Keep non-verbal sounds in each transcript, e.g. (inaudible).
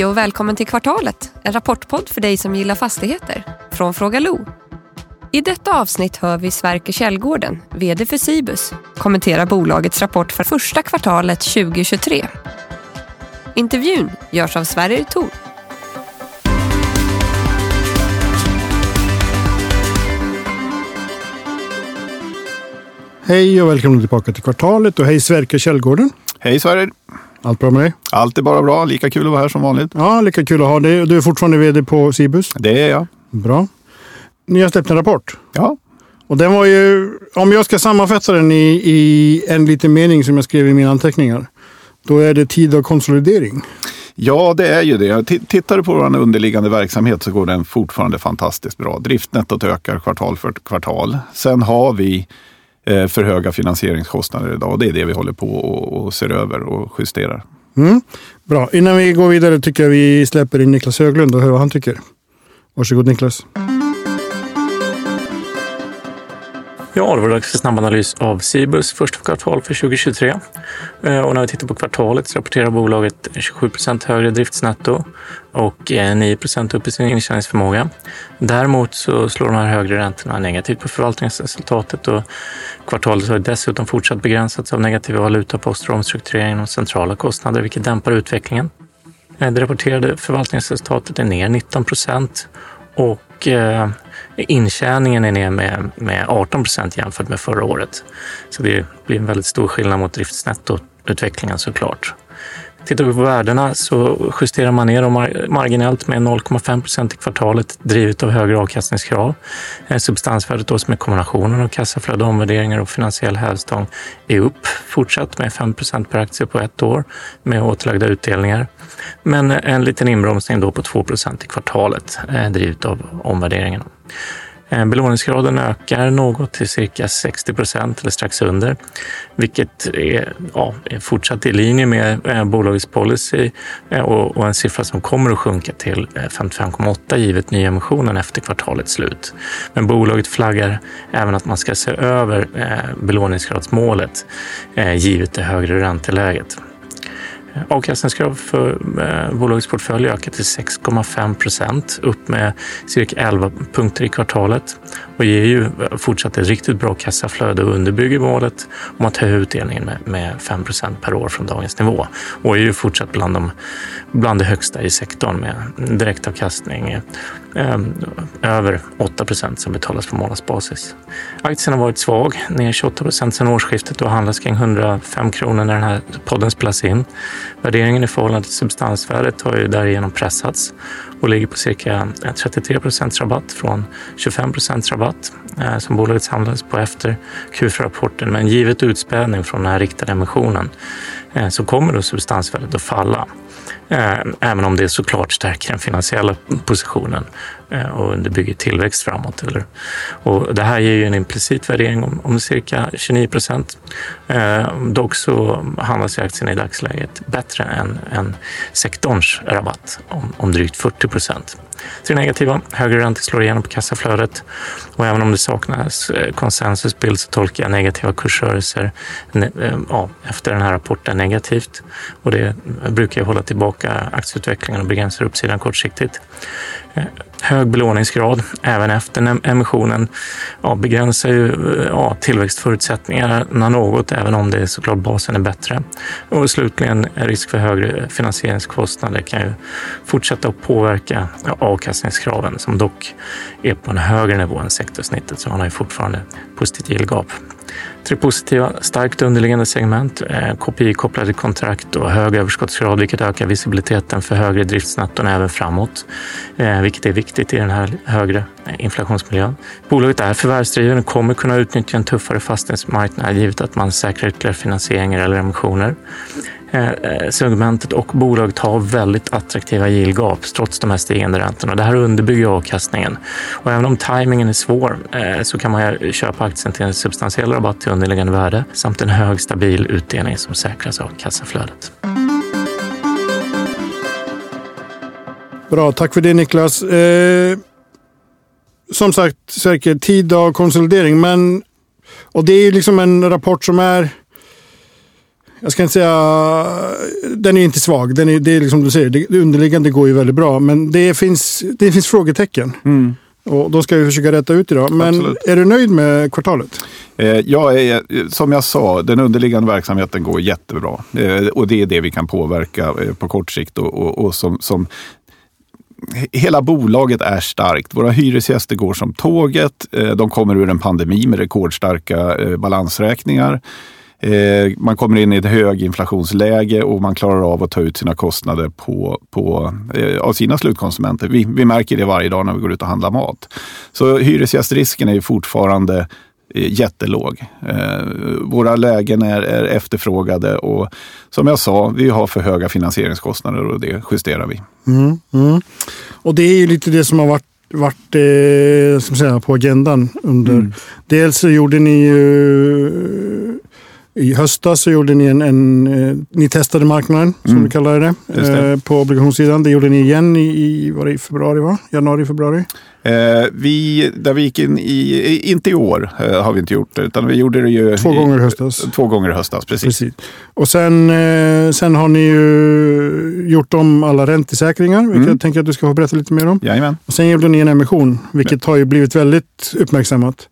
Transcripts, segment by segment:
Hej och välkommen till Kvartalet, en rapportpodd för dig som gillar fastigheter. Från Fråga Lo. I detta avsnitt hör vi Sverker Källgården, VD för Cibus, kommentera bolagets rapport för första kvartalet 2023. Intervjun görs av Sverrir Thor. Hej och välkommen tillbaka till kvartalet och hej Sverker Källgården. Hej Sverige! Allt bra med dig? Allt är bara bra. Lika kul att vara här som vanligt. Ja, lika kul att ha dig. Du är fortfarande vd på Cibus. Det är jag. Bra. Ni har släppt en rapport. Ja. Och den var ju, om jag ska sammanfatta den i, i en liten mening som jag skrev i mina anteckningar. Då är det tid av konsolidering. Ja, det är ju det. T- Tittar du på vår underliggande verksamhet så går den fortfarande fantastiskt bra. Driftnettot ökar kvartal för kvartal. Sen har vi Eh, för höga finansieringskostnader idag. Det är det vi håller på och, och ser över och justerar. Mm. Bra. Innan vi går vidare tycker jag vi släpper in Niklas Höglund och hör vad han tycker. Varsågod Niklas. Ja, det var dags för snabbanalys av Cibus första kvartal för 2023. Eh, och när vi tittar på kvartalet så rapporterar bolaget 27 procent högre driftsnetto och eh, 9 procent upp i sin intjäningsförmåga. Däremot så slår de här högre räntorna negativt på förvaltningsresultatet och kvartalet har dessutom fortsatt begränsats av negativa valutaposter och omstrukturering och centrala kostnader, vilket dämpar utvecklingen. Eh, det rapporterade förvaltningsresultatet är ner 19 procent och eh, intjäningen är ner med, med 18 procent jämfört med förra året. Så det blir en väldigt stor skillnad mot driftsnettoutvecklingen såklart. Tittar vi på värdena så justerar man ner dem marginellt med 0,5 procent i kvartalet drivet av högre avkastningskrav. Eh, substansvärdet då som är kombinationen av kassaflöde, omvärderingar och finansiell hävstång är upp fortsatt med 5 procent per aktie på ett år med återlagda utdelningar. Men en liten inbromsning då på 2 procent i kvartalet eh, drivet av omvärderingarna. Eh, belåningsgraden ökar något till cirka 60 procent eller strax under, vilket är, ja, fortsatt i linje med eh, bolagets policy eh, och, och en siffra som kommer att sjunka till 55,8 givet nyemissionen efter kvartalets slut. Men bolaget flaggar även att man ska se över belåningsgradsmålet givet det högre ränteläget. Avkastningskrav för eh, bolagets portfölj ökar till 6,5 procent, upp med cirka 11 punkter i kvartalet och ger ju fortsatt ett riktigt bra kassaflöde och underbygger målet om att höja utdelningen med, 5 procent per år från dagens nivå och är ju fortsatt bland, de, bland det högsta i sektorn med direktavkastning Ehm, över 8 procent som betalas på månadsbasis. Aktien har varit svag, ner 28 procent sedan årsskiftet och handlas kring 105 kronor när den här podden spelas in. Värderingen i förhållande till substansvärdet har ju därigenom pressats och ligger på cirka 33 procents rabatt från 25 procents rabatt eh, som bolaget handlades på efter Q4-rapporten. Men givet utspädning från den här riktade emissionen eh, så kommer då substansvärdet att falla. Eh, även om det såklart stärker den finansiella positionen. Eh, och underbygger tillväxt framåt. Eller? Och det här ger ju en implicit värdering om, om cirka 29 procent. Eh, dock så handlas ju i dagsläget bättre än, än sektorns rabatt om, om drygt 40 procent. Till det negativa, högre räntor slår igenom på kassaflödet och även om det saknas eh, konsensusbild så tolkar jag negativa kursrörelser ne- eh, ja, efter den här rapporten negativt och det brukar ju hålla tillbaka aktieutvecklingen och begränsa uppsidan kortsiktigt. Hög belåningsgrad även efter emissionen ja, begränsar ju eh, ja, tillväxtförutsättningarna något, även om det såklart basen är bättre. Och slutligen, risk för högre finansieringskostnader kan ju fortsätta att påverka ja, avkastningskraven som dock är på en högre nivå än sektorsnittet, så man har ju fortfarande positivt yieldgap. Tre positiva, starkt underliggande segment, eh, KPI-kopplade kontrakt och hög överskottsgrad, vilket ökar visibiliteten för högre driftsnetton även framåt, eh, vilket är viktigt i den här högre eh, inflationsmiljön. Bolaget är förvärvsdriven och kommer kunna utnyttja en tuffare fastighetsmarknad givet att man säkrar ytterligare finansieringar eller emissioner. Eh, eh, segmentet och bolaget har väldigt attraktiva yieldgap trots de här stigande räntorna. Det här underbygger avkastningen. Och även om tajmingen är svår eh, så kan man köpa aktien till en substantiell rabatt till underliggande värde samt en hög stabil utdelning som säkras av kassaflödet. Bra, tack för det Niklas. Eh, som sagt, säkert tid av konsolidering. Men, och det är ju liksom en rapport som är jag ska inte säga, den är inte svag. Den är, det är liksom du säger, det underliggande går ju väldigt bra. Men det finns, det finns frågetecken. Mm. Och då ska vi försöka rätta ut idag. Men Absolut. är du nöjd med kvartalet? Eh, Jag är, som jag sa, den underliggande verksamheten går jättebra. Eh, Och det är det vi kan påverka eh, på kort sikt. Och, och, och som, som Hela bolaget är starkt. Våra hyresgäster går som tåget. De kommer ur en pandemi med rekordstarka balansräkningar. Eh, Man kommer in i ett höginflationsläge och man klarar av att ta ut sina kostnader på, på, eh, av sina slutkonsumenter. Vi, vi märker det varje dag när vi går ut och handlar mat. Så hyresgästrisken är fortfarande eh, jättelåg. Eh, våra lägen är, är efterfrågade och som jag sa, vi har för höga finansieringskostnader och det justerar vi. Mm, mm. Och det är ju lite det som har varit, varit eh, man säga, på agendan. under. Mm. Dels så gjorde ni ju i höstas så gjorde ni en, en eh, ni testade marknaden som Mm. vi kallar det, det. eh, på obligationssidan. Det gjorde ni igen i, i, var det i februari, va? Januari, februari? Eh, vi, där vi gick in i, i- inte i år eh, har vi inte gjort det, utan vi gjorde det ju Två i, gånger i höstas. Två gånger i höstas, precis. Precis. Och sen, eh, sen har ni ju gjort om alla räntesäkringar, vilket Mm. jag tänker att du ska få berätta lite mer om. Jajamän. Och sen gjorde ni en emission, vilket har ju blivit väldigt uppmärksammat.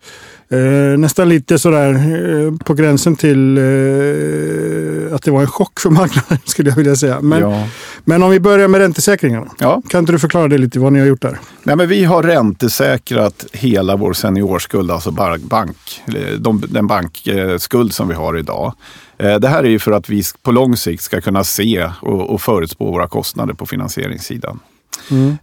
Eh, nästan lite sådär eh, på gränsen till eh, att det var en chock för marknaden, (laughs) skulle jag vilja säga. Men, Ja. men om vi börjar med räntesäkringarna. Ja. Kan inte du förklara det lite, vad ni har gjort där? Nej, men vi har räntesäkrat hela vår seniorskuld, alltså bank, de, den bankskuld som vi har idag. Eh, Det här är ju för att vi på lång sikt ska kunna se och, och förutspå våra kostnader på finansieringssidan.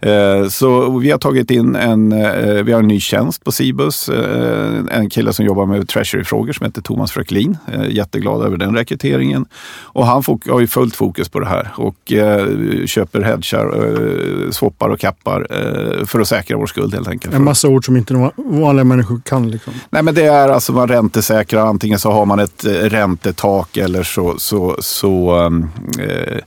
Eh, Så vi har tagit in en, eh, vi har en ny tjänst på Cibus. eh, En kille som jobbar med treasury-frågor som heter Thomas Fröklin. Eh, Jätteglad över den rekryteringen. Och han har ju fullt fokus på det här och köper hedgar, swappar och kappar för att säkra vår skuld helt enkelt. En massa ord som inte vanliga människor kan. Liksom. Nej, men det är alltså man räntesäkrar. Antingen så har man ett räntetak eller så, så, så um, eh, eh,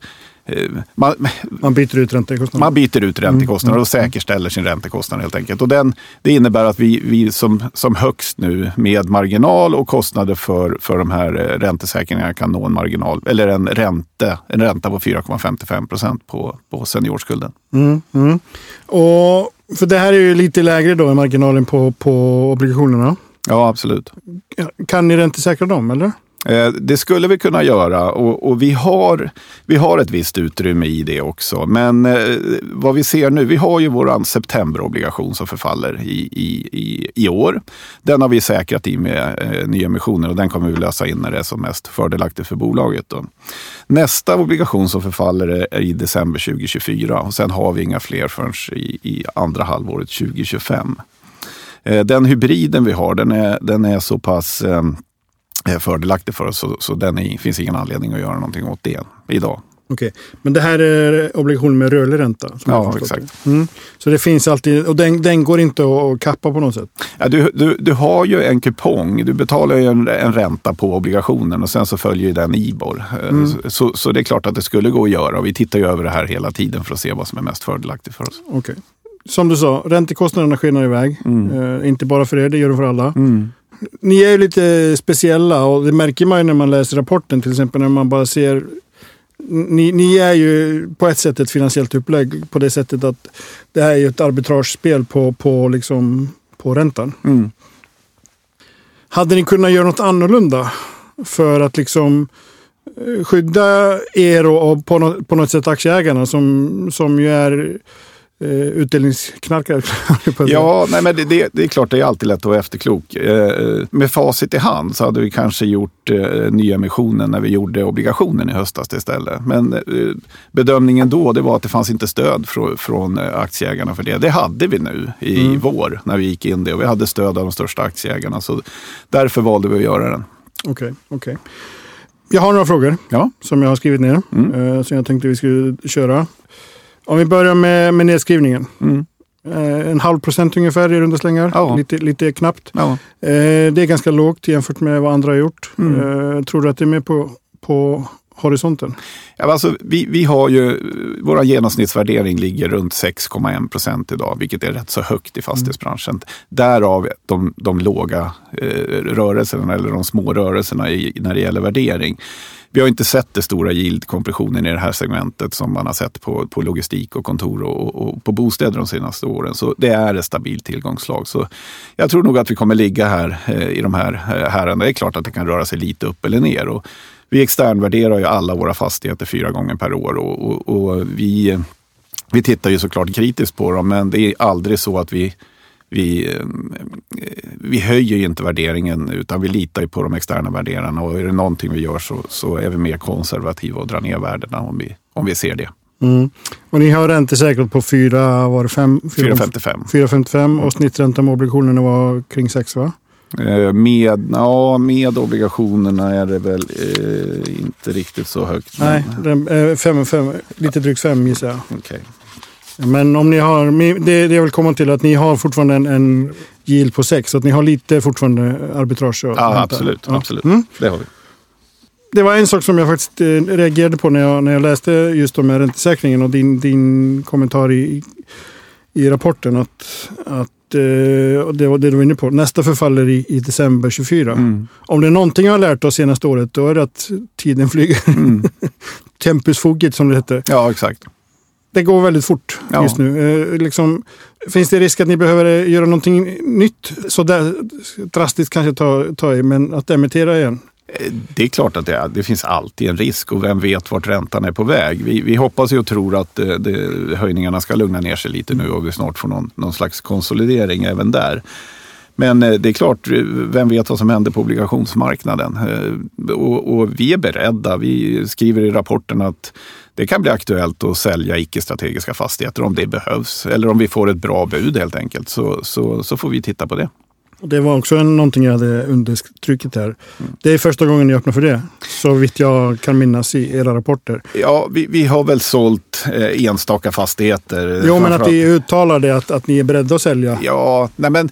man, Man byter ut räntekostnader. man byter ut räntekostnader och säkerställer sin räntekostnad helt enkelt. Och den, det innebär att vi, vi som, som högst nu med marginal och kostnader för, för de här eh, räntesäkringarna kan nå en marginal eller en, ränte, en ränta på 4,55 procent på, på seniorskulden. Mm, mm. Och, för det här är ju lite lägre då än marginalen på, på obligationerna. Ja, absolut. Kan ni räntesäkra dem, eller? Eh, det skulle vi kunna göra och, och vi, har, vi har ett visst utrymme i det också. Men eh, vad vi ser nu, vi har ju vår septemberobligation som förfaller i, i, i, i år. Den har vi säkrat i med eh, nyemissioner och den kommer vi lösa in när det är som mest fördelaktigt för bolaget. Då. Nästa obligation som förfaller är, i december 2024 och sen har vi inga fler förrän i, i andra halvåret 2025. Eh, Den hybriden vi har, den är, den är så pass eh, fördelaktig för oss. Så, så den är, finns ingen anledning att göra någonting åt det idag. Okej, men det här är obligationer med rörlig ränta? Ja, exakt. Mm. Så det finns alltid, och den, den går inte att kappa på något sätt? Ja, du, du, du har ju en kupong. Du betalar ju en, en ränta på obligationen och sen så följer den IBOR. Eh, Så, så, så det är klart att det skulle gå att göra och vi tittar ju över det här hela tiden för att se vad som är mest fördelaktigt för oss. Okej. Som du sa, räntekostnaderna skenar iväg. Eh, inte bara för er, det gör det för alla. Ni är ju lite speciella och det märker man ju när man läser rapporten till exempel när man bara ser ni, ni är ju på ett sätt ett finansiellt upplägg på det sättet att det här är ju ett arbitragespel på, på, liksom, på räntan. Mm. Hade ni kunnat göra något annorlunda för att liksom eh, skydda er och, och på, något, på något sätt aktieägarna som, som ju är eh, utdelningsknarkare? (laughs) Ja, nej, men det, det, det är klart, det är alltid lätt att vara efterklok. Eh, med facit i hand så hade vi kanske gjort eh, nyemissionen när vi gjorde obligationen i höstas istället. Men eh, bedömningen då det var att det fanns inte stöd från, från eh, aktieägarna för det. Det hade vi nu i vår när vi gick in det och vi hade stöd av de största aktieägarna. Så därför valde vi att göra den. Okej, okej. Jag har några frågor Ja, som jag har skrivit ner. Eh, som jag tänkte vi skulle köra. Om vi börjar med, med nedskrivningen. Mm. Eh, en halv procent ungefär i runda slängar. Ja. Lite, lite knappt. ja. Eh, det är ganska lågt jämfört med vad andra har gjort. Eh, tror du att det är med på, på horisonten? Ja, alltså, vi, vi har ju, vår genomsnittsvärdering ligger runt 6,1 procent idag, vilket är rätt så högt i fastighetsbranschen. Därav de, de låga eh, rörelserna eller de små rörelserna i, när det gäller värdering vi har inte sett den stora yield-kompressionen i det här segmentet som man har sett på, på logistik och kontor och, och, på bostäder de senaste åren. Så det är ett stabilt tillgångslag. Så jag tror nog att vi kommer ligga här eh, i de här eh, härarna. Det är klart att det kan röra sig lite upp eller ner. Och vi externvärderar ju alla våra fastigheter fyra gånger per år och, och, och vi, eh, vi tittar ju såklart kritiskt på dem, men det är aldrig så att vi vi, eh, vi höjer ju inte värderingen utan vi litar ju på de externa värderarna och är det någonting vi gör så, så är vi mer konservativa och drar ner värdena om vi, om vi ser det. Mm. Och ni har räntesäkrat på 4,55 4,55 och snitträntan med obligationerna var kring 6 va? Eh, med, ja, med obligationerna är det väl eh, inte riktigt så högt. Nej, men... eh, fem, fem, lite drygt 5 gissar jag. Okay. Men om ni har, det, det jag vill komma till att ni har fortfarande en, en yield på 6, så att ni har lite fortfarande arbitrage. Ja, absolut. Ja. absolut. Mm. Det har vi. Det var en sak som jag faktiskt eh, reagerade på när jag, när jag läste just om räntesäkringen och din, din kommentar i, i rapporten. Att, att eh, det var det du var inne på. Nästa förfaller i, i december 24. Mm. Om det är någonting jag har lärt oss senaste året, då är det att tiden flyger. Mm. (laughs) Tempus fugit som det heter. Ja, exakt det går väldigt fort ja. just nu. Eh, liksom, finns det risk att ni behöver göra någonting nytt? Så där, drastiskt kanske ta, ta i, men att emittera igen? Eh, det är klart att det, är. det finns alltid en risk och vem vet vart räntan är på väg. Vi, vi hoppas och tror att det, eh, det, höjningarna ska lugna ner sig lite nu och vi snart får någon, någon slags konsolidering även där. Men det är klart, vem vet vad som händer på obligationsmarknaden? Och, och, vi är beredda. Vi skriver i rapporten att det kan bli aktuellt att sälja icke-strategiska fastigheter om det behövs. Eller om vi får ett bra bud helt enkelt, så, så, så får vi titta på det. Det var också någonting jag hade understrukit här. Mm. Det är första gången ni öppnar för det, så vitt jag kan minnas i era rapporter. Ja, vi, vi har väl sålt eh, enstaka fastigheter. Jo, men att ni uttalar det, att, att ni är beredda att sälja. Ja, nej men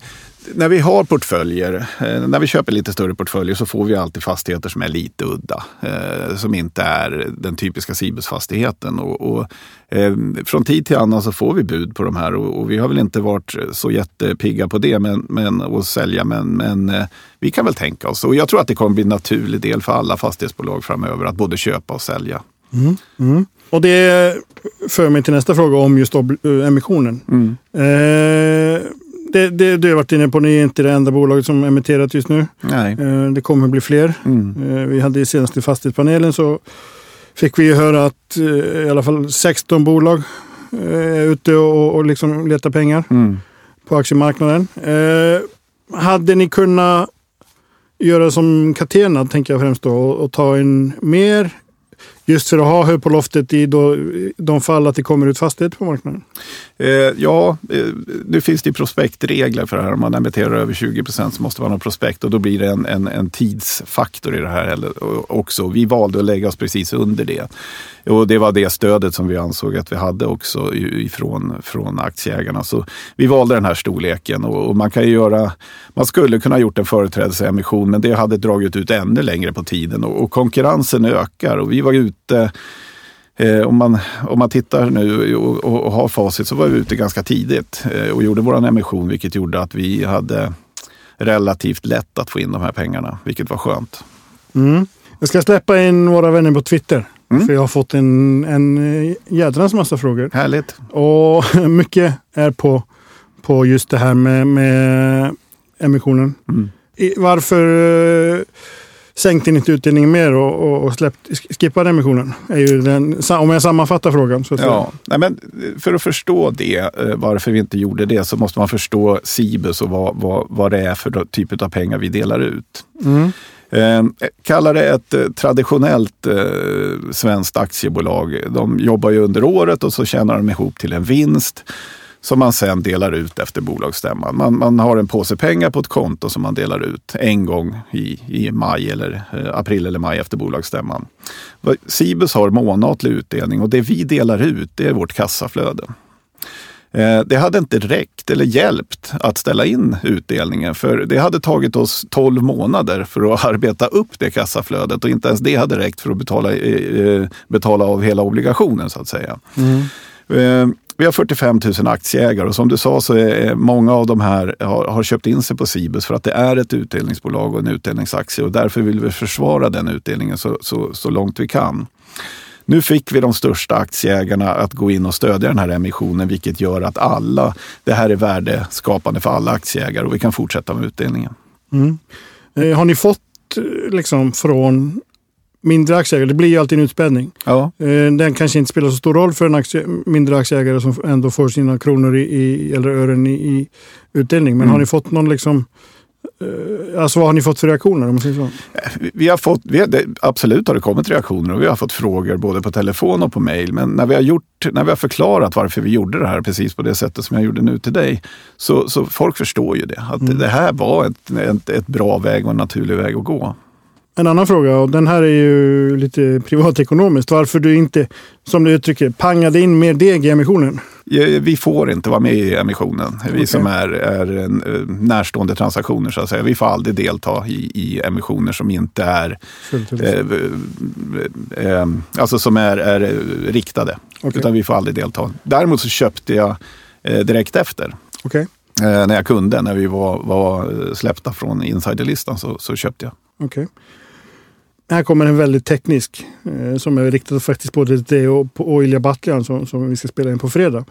när vi har portföljer, eh, när vi köper lite större portföljer så får vi alltid fastigheter som är lite udda. Eh, som inte är den typiska Cibus-fastigheten. Och, och eh, från tid till annan så får vi bud på de här och, och vi har väl inte varit så jättepigga på det men, men, att sälja. Men, men vi kan väl tänka oss. Och jag tror att det kommer bli en naturlig del för alla fastighetsbolag framöver att både köpa och sälja. Mm, mm. Och det för mig till nästa fråga om just emissionen. Mm. Eh, det, det du har varit inne på, ni är inte det enda bolaget som emitterat just nu. Nej. Eh, det kommer bli fler. Mm. Eh, vi hade senast i fastighetspanelen så fick vi höra att eh, i alla fall 16 bolag är ute och, och liksom letar pengar mm. på aktiemarknaden. Hade ni kunnat göra som Catena, tänker jag främst då, och ta in mer Just för att ha hög på loftet i då, de fall att det kommer ut fastigheter på marknaden? Eh, ja, eh, nu finns det prospektregler för det här. Om man emitterar över 20 procent så måste man ha prospekt och då blir det en, en, en tidsfaktor i det här också. Vi valde att lägga oss precis under det. Och det var det stödet som vi ansåg att vi hade också ifrån från aktieägarna. Så vi valde den här storleken och, och man kan göra, man skulle kunna gjort en företrädesemission men det hade dragit ut ännu längre på tiden och, och konkurrensen ökar och vi var ute Eh, om, man, om man tittar nu och, och, och, har facit så var vi ute ganska tidigt eh, och gjorde vår emission vilket gjorde att vi hade relativt lätt att få in de här pengarna, vilket var skönt. Mm. Jag ska släppa in våra vänner på Twitter. Mm. För jag har fått en, en jädrans massa frågor. Härligt. Och (laughs) mycket är på, på just det här med, med emissionen. Mm. varför sänkte inte utdelningen mer och, och, och släppt, skippade emissionen? Är ju den, om jag sammanfattar frågan. Så ja, nej men för att förstå det, eh, varför vi inte gjorde det, så måste man förstå Cibus och vad, vad, vad det är för typ av pengar vi delar ut. Mm. Eh, kalla det ett eh, traditionellt svenskt aktiebolag. De jobbar ju under året och så tjänar de ihop till en vinst som man sen delar ut efter bolagsstämman. Man, man har en påse pengar på ett konto som man delar ut en gång i, i maj eller eh, april eller maj efter bolagsstämman. Cibus har månatlig utdelning och det vi delar ut det är vårt kassaflöde. Eh, det hade inte räckt eller hjälpt att ställa in utdelningen för det hade tagit oss 12 månader för att (laughs) arbeta upp det kassaflödet och inte ens det hade räckt för att betala, eh, betala av hela obligationen så att säga. Mm. Vi har 45 000 aktieägare och som du sa så är många av de här har, har köpt in sig på Cibus för att det är ett utdelningsbolag och en utdelningsaktie och därför vill vi försvara den utdelningen så, så, så långt vi kan. Nu fick vi de största aktieägarna att gå in och stödja den här emissionen vilket gör att alla, det här är värdeskapande för alla aktieägare och vi kan fortsätta med utdelningen. Mm. Eh, har ni fått eh, liksom från mindre aktieägare, det blir ju alltid en utspädning. Ja. Eh, den kanske inte spelar så stor roll för en aktie, mindre aktieägare som ändå får sina kronor i, i eller ören i, i utdelning. Men Mm. har ni fått någon liksom eh, Alltså vad har ni fått för reaktioner? Om man säger så? Vi- Vi har fått, vi har, det, absolut har det kommit reaktioner och vi har fått frågor både på telefon och på mejl. Men när vi, har gjort, när vi har förklarat varför vi gjorde det här precis på det sättet som jag gjorde nu till dig, så, så folk förstår ju det. Att det här var ett, ett, ett bra väg och en naturlig väg att gå. En annan fråga, och den här är ju lite privatekonomiskt. Varför du inte, som du uttrycker, pangade in mer deg i emissionen? Vi får inte vara med i emissionen. Vi Okej. som är, är eh, närstående transaktioner så att säga. Vi får aldrig delta i, i emissioner som inte är, eh, eh, eh, alltså som är, är riktade. Okej. Utan vi får aldrig delta. Däremot så köpte jag eh, direkt efter. Eh, när jag kunde, när vi var, var släppta från insiderlistan så, så köpte jag. okej. Här kommer en väldigt teknisk eh, som är riktad faktiskt både till dig och, och Ilja Batljan som, som vi ska spela in på fredag.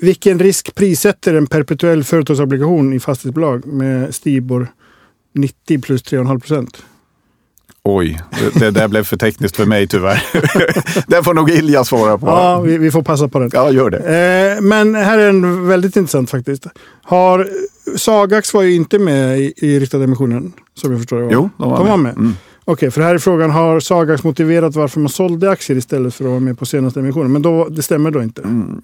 Vilken risk prissätter en perpetuell företagsobligation i fastighetsbolag med Stibor 90 plus 3,5 procent? Oj, det, det där blev för tekniskt för mig tyvärr. (laughs) Den får nog Ilja svara på. Ja, vi, vi får passa på den. Ja, gör det. Eh, men här är en väldigt intressant faktiskt. Har, Sagax var ju inte med i, i riktade emissionen, som jag förstår det. va? Jo, de var de med. Var med. Mm. Okej, för här är frågan, har Sagax motiverat varför man sålde aktier istället för att vara med på senaste emissionen? Men då, det stämmer då inte? Mm.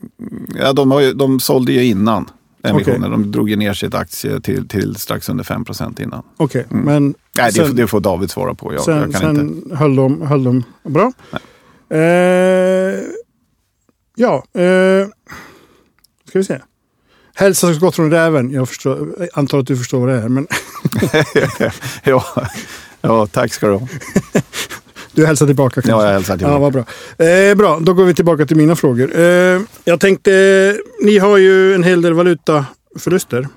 Ja, de, har ju, de sålde ju innan emissionen. Okej. De drog ju ner sitt aktie till, till strax under 5% innan. Okej, Mm. men Nej, det, sen, det får David svara på. Jag, sen, jag kan sen inte. höll, de, höll de bra. Eh, ja, eh, ska vi se. Hälsa så gott från räven. Jag förstår, antar att du förstår vad det är. Men (laughs) ja. Ja, tack ska du ha. (laughs) du hälsar tillbaka kanske? Ja, jag hälsar till Ja, vad bra. Eh, bra, då går vi tillbaka till mina frågor. Eh, jag tänkte, ni har ju en hel del valutaförluster.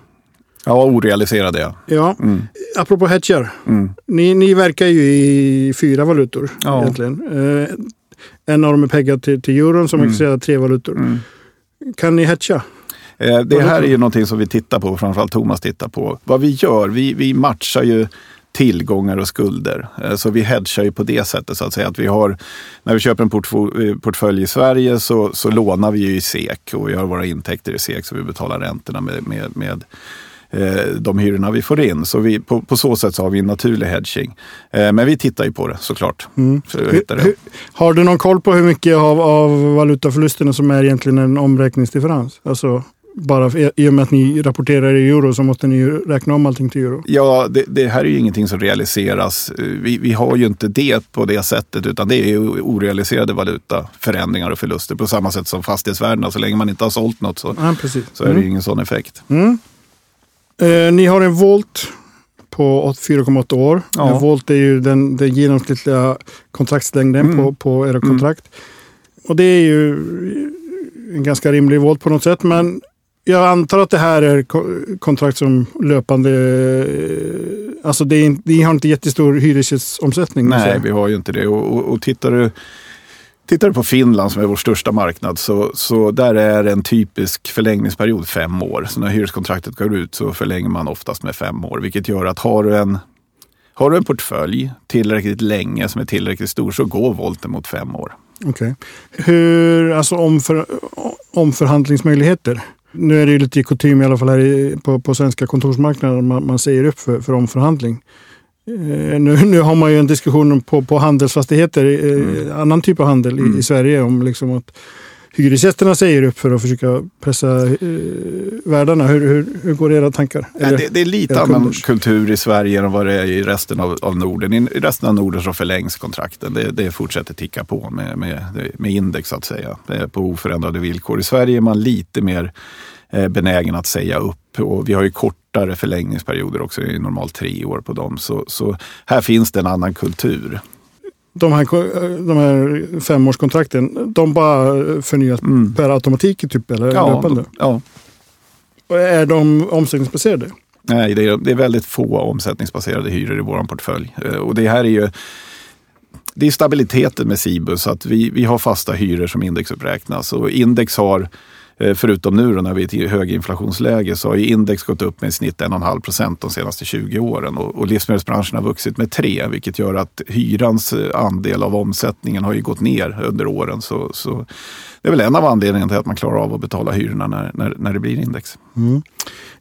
Ja, orealiserade ja. Ja, Mm. apropå hedgar. Mm. Ni, ni verkar ju i fyra valutor Ja. egentligen. Eh, en av dem är peggad till, till euron som kan säga tre valutor. Mm. Kan ni hedga? Eh, Det här är ju någonting som vi tittar på, framförallt Thomas tittar på. Vad vi gör, vi, vi matchar ju tillgångar och skulder. Eh, Så vi hedgar ju på det sättet så att säga. Att vi har, när vi köper en eh, portfölj i Sverige så, så lånar vi ju i SEK och vi har våra intäkter i SEK så vi betalar räntorna med, med, med eh, de hyrorna vi får in. Så vi, på, på så sätt så har vi en naturlig hedging. Men vi tittar ju på det såklart. Så jag hittar det. Hur, har du någon koll på hur mycket av, av valutaförlusterna som är egentligen en omräkningsdifferens? Alltså, bara i och med att ni rapporterar i euro så måste ni ju räkna om allting till euro. Ja, det, det här är ju ingenting som realiseras. Vi, vi har ju inte det på det sättet utan det är ju orealiserade valutaförändringar och förluster på samma sätt som fastighetsvärdena. Så länge man inte har sålt något så, Ja, så är det ju ingen sån effekt. Mm. Eh, ni har en volt på 4,8 år. Ja. En volt är ju den, den genomsnittliga kontraktslängden Mm. på, på era kontrakt. Och det är ju en ganska rimlig volt på något sätt. Men jag antar att det här är ko- kontrakt som löpande... eh, Alltså det är, ni har inte jättestor hyresgästomsättning. Nej, vi har ju inte det. Och, och, och tittar, du, tittar du på Finland som är vår största marknad så, så där är en typisk förlängningsperiod fem år. Så när hyreskontraktet går ut så förlänger man oftast med fem år. Vilket gör att har du en, har du en portfölj tillräckligt länge som är tillräckligt stor så går volten mot fem år. Okej. Hur, alltså omför, omförhandlingsmöjligheter. Nu är det ju lite kutym i alla fall här i, på, på svenska kontorsmarknaden. Man, man säger upp för, för omförhandling. Eh, nu, nu har man ju en diskussion på, på handelsfastigheter, eh, annan typ av handel i, i Sverige om liksom att hyresgästerna säger upp för att försöka pressa eh, värdarna. Hur, hur, hur går era tankar? Nej, det, det är lite annan kultur i Sverige än vad det är i resten av, av Norden. I resten av Norden så förlängs kontrakten. Det, det fortsätter ticka på med, med, med index så att säga. På oförändrade villkor. I Sverige är man lite mer eh, benägen att säga upp. Och vi har ju kortare förlängningsperioder också, normalt tre år på dem. Så, så här finns det en annan kultur. De här, de här femårskontrakten, de bara förnyas Mm. per automatik typ, eller Ja, löpande? ja. Och är de omsättningsbaserade? Nej, det är, det är väldigt få omsättningsbaserade hyror i vår portfölj. Eh, Och det här är ju det är stabiliteten med Cibus, att vi, vi har fasta hyror som indexuppräknas. Och index har, förutom nu då när vi är i höginflationsläge, så har ju index gått upp med i snitt 1,5 procent de senaste 20 åren. Och, och livsmedelsbranschen har vuxit med 3, vilket gör att hyrans eh, andel av omsättningen har ju gått ner under åren. Så, så det är väl en av anledningarna till att man klarar av att betala hyrorna när, när, när det blir index.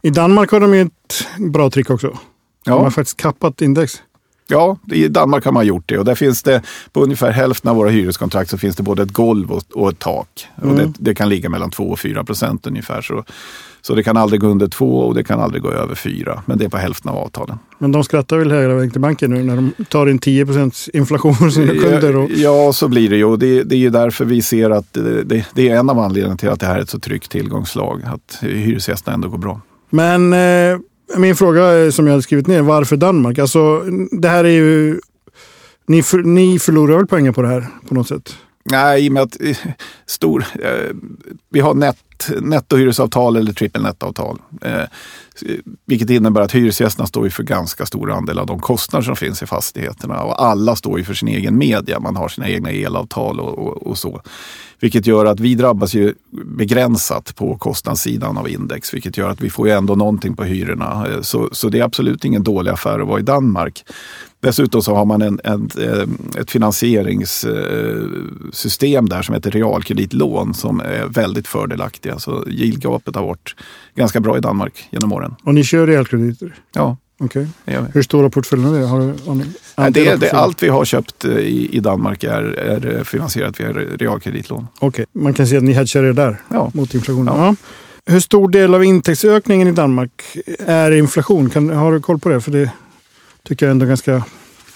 I Danmark har de ett bra trick också. De har Ja. faktiskt kappat index. Ja, i Danmark har man gjort det och där finns det på ungefär hälften av våra hyreskontrakt så finns det både ett golv och, ett tak. Och det, det kan ligga mellan 2 och 4 procent ungefär. Så, så det kan aldrig gå under 2 och det kan aldrig gå över 4. Men det är på hälften av avtalen. Men de skrattar väl högra till banken nu när de tar in 10 inflation hos sina kunder. Och, Ja, så blir det ju. Och det, det är ju därför vi ser att det, det, det är en av anledningarna till att det här är ett så tryggt tillgångslag. Att hyresgästerna ändå går bra. Men eh, min fråga som jag hade skrivit ner, varför Danmark? Alltså, det här är ju... Ni, för, ni förlorar väl pengar på det här på något sätt? Nej, i och med att eh, stor, eh, vi har net, nettohyresavtal eller trippelnettavtal. Eh, vilket innebär att hyresgästerna står ju för ganska stor andel av de kostnader som finns i fastigheterna. Och alla står ju för sin egen media. Man har sina egna elavtal och, och, och så. Vilket gör att vi drabbas ju begränsat på kostnadssidan av index. Vilket gör att vi får ju ändå någonting på hyrorna. Eh, så, så det är absolut ingen dålig affär att vara i Danmark. Dessutom så har man en, en, eh, ett finansieringssystem eh, där som heter realkreditlån som är väldigt fördelaktiga. Så yieldgapet har varit ganska bra i Danmark genom åren. Och ni kör realkrediter? Ja, Okej. vi. Hur stora portföljen är det? Har du aning? Nej, det, det, allt vi har köpt eh, i, i Danmark är, är finansierat via realkreditlån. Okej, man kan säga att ni hedgar er där Ja. mot inflationen. Ja. Ja. Hur stor del av intäktsökningen i Danmark är inflation? Kan, har du koll på det? För det tycker jag ändå är ganska...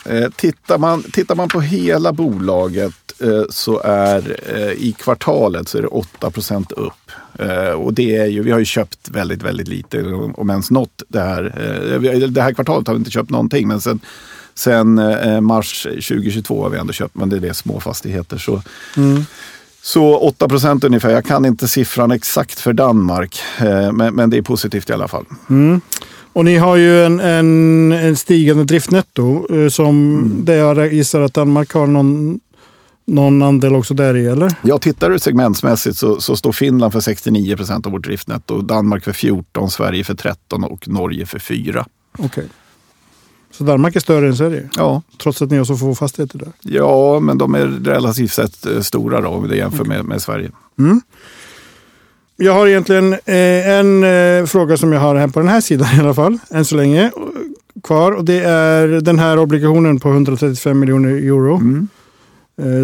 Eh, tittar, man, tittar man på hela bolaget eh, så är eh, i kvartalet så är det 8% upp. Eh, och det är ju, vi har ju köpt väldigt, väldigt lite, om ens något det här. Det här kvartalet har vi inte köpt någonting, men sen, sen mars 2022 har vi ändå köpt, men det är det små fastigheter. Så, så 8% ungefär. Jag kan inte siffran exakt för Danmark, men, men det är positivt i alla fall. Och ni har ju en, en, en stigande driftnetto eh, som Mm. det jag gissar att Danmark har någon, någon andel också där i, eller? Ja, tittar du segmentsmässigt så, så står Finland för 69 procent av vårt driftnetto, Danmark för 14, Sverige för 13 och Norge för 4. Okej. Så Danmark är större än Sverige? Ja, Trots att ni har så få fastigheter där? ja, men de är relativt sett eh, stora då, om det jämför med, med Sverige. Jag har egentligen eh, en eh, fråga som jag har här på den här sidan i alla fall, än så länge, eh, kvar. Och det är den här obligationen på 135 miljoner euro. Mm.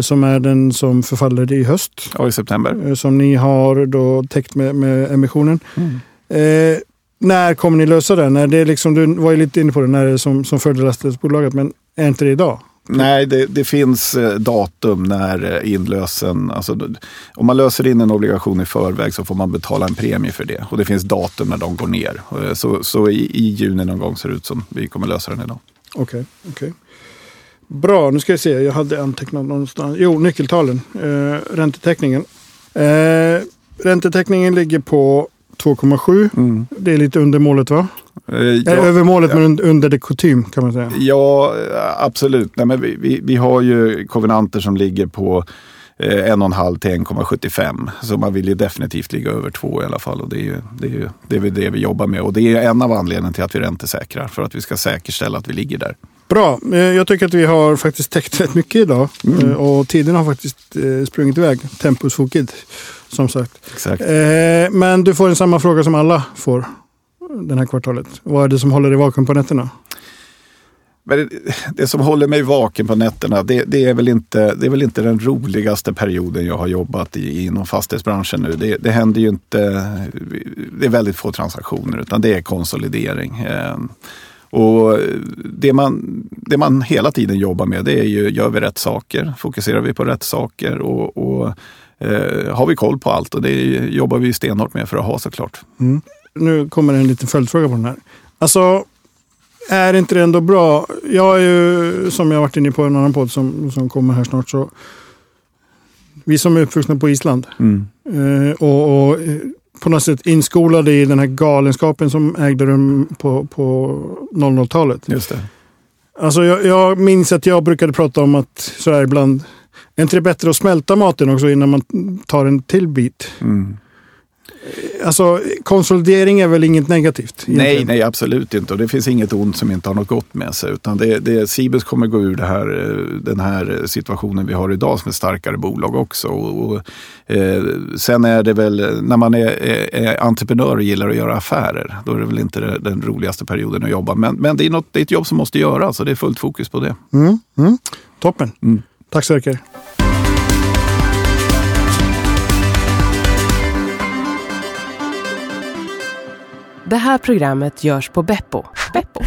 Som är den som förfaller i höst. Ja, i september. Som ni har då täckt med, med emissionen. Mm. Eh, när kommer ni lösa den? Är det liksom, du var ju lite inne på det, när det är som, som fördelaktighetsbolaget, men är inte det idag? Nej, det, det finns eh, datum när eh, inlösen, alltså, om man löser in en obligation i förväg så får man betala en premie för det. Och det finns datum när de går ner. Eh, så, så i, i juni någon gång ser det ut som vi kommer lösa den idag. Okej, okej. Bra, nu ska jag se. Jag hade antecknat någonstans. Jo, nyckeltalen. Eh, räntetäckningen. Eh, räntetäckningen ligger på 2,7. Det är lite under målet va? Eh, Eh, ja. Över målet men un- under det kutym kan man säga. Ja, absolut. Nej, men vi, vi, vi har ju kovenanter som ligger på eh, 1,5 till 1,75. Så man vill ju definitivt ligga över 2 i alla fall. Och det är ju det, är ju, det, är det vi jobbar med. Och det är en av anledningarna till att vi räntesäkrar. För att vi ska säkerställa att vi ligger där. Bra, eh, jag tycker att vi har faktiskt täckt rätt mycket idag. Eh, och tiden har faktiskt eh, sprungit iväg. Tempus fugit, som sagt. Exakt. Eh, men du får en samma fråga som alla får den här kvartalet. Vad är det som håller dig vaken på nätterna? Men det, som håller mig vaken på nätterna, det, det, är väl inte, det är väl inte den roligaste perioden jag har jobbat i inom fastighetsbranschen nu. Det, det händer ju inte, det är väldigt få transaktioner utan det är konsolidering. Eh, och det man, det man hela tiden jobbar med det är ju, gör vi rätt saker? Fokuserar vi på rätt saker? Och, och eh, har vi koll på allt? Och det jobbar vi stenhårt med för att ha såklart. Nu kommer en liten följdfråga på den här. Alltså, är inte det ändå bra? Jag är ju, som jag varit inne på i en annan podd som, som kommer här snart, så vi som är uppvuxna på Island Mm. eh, och, och eh, på något sätt inskolade i den här galenskapen som ägde rum på, på 00-talet. Just det. Alltså jag, jag minns att jag brukade prata om att så här ibland, är inte det bättre att smälta maten också innan man tar en till bit? Mm. Alltså konsolidering är väl inget negativt? Nej, egentligen? nej, absolut inte. Och det finns inget ont som inte har något gott med sig. Utan det, det, Cibus kommer gå ur det här, eh, den här situationen vi har idag som ett starkare bolag också. Och, och, eh, sen är det väl, när man är, är, entreprenör och gillar att göra affärer, då är det väl inte den roligaste perioden att jobba. Men, men det, är något, det är ett jobb som måste göras och det är fullt fokus på det. Mm, mm. Toppen. Mm. Tack så mycket. Det här programmet görs på Beppo. Beppo.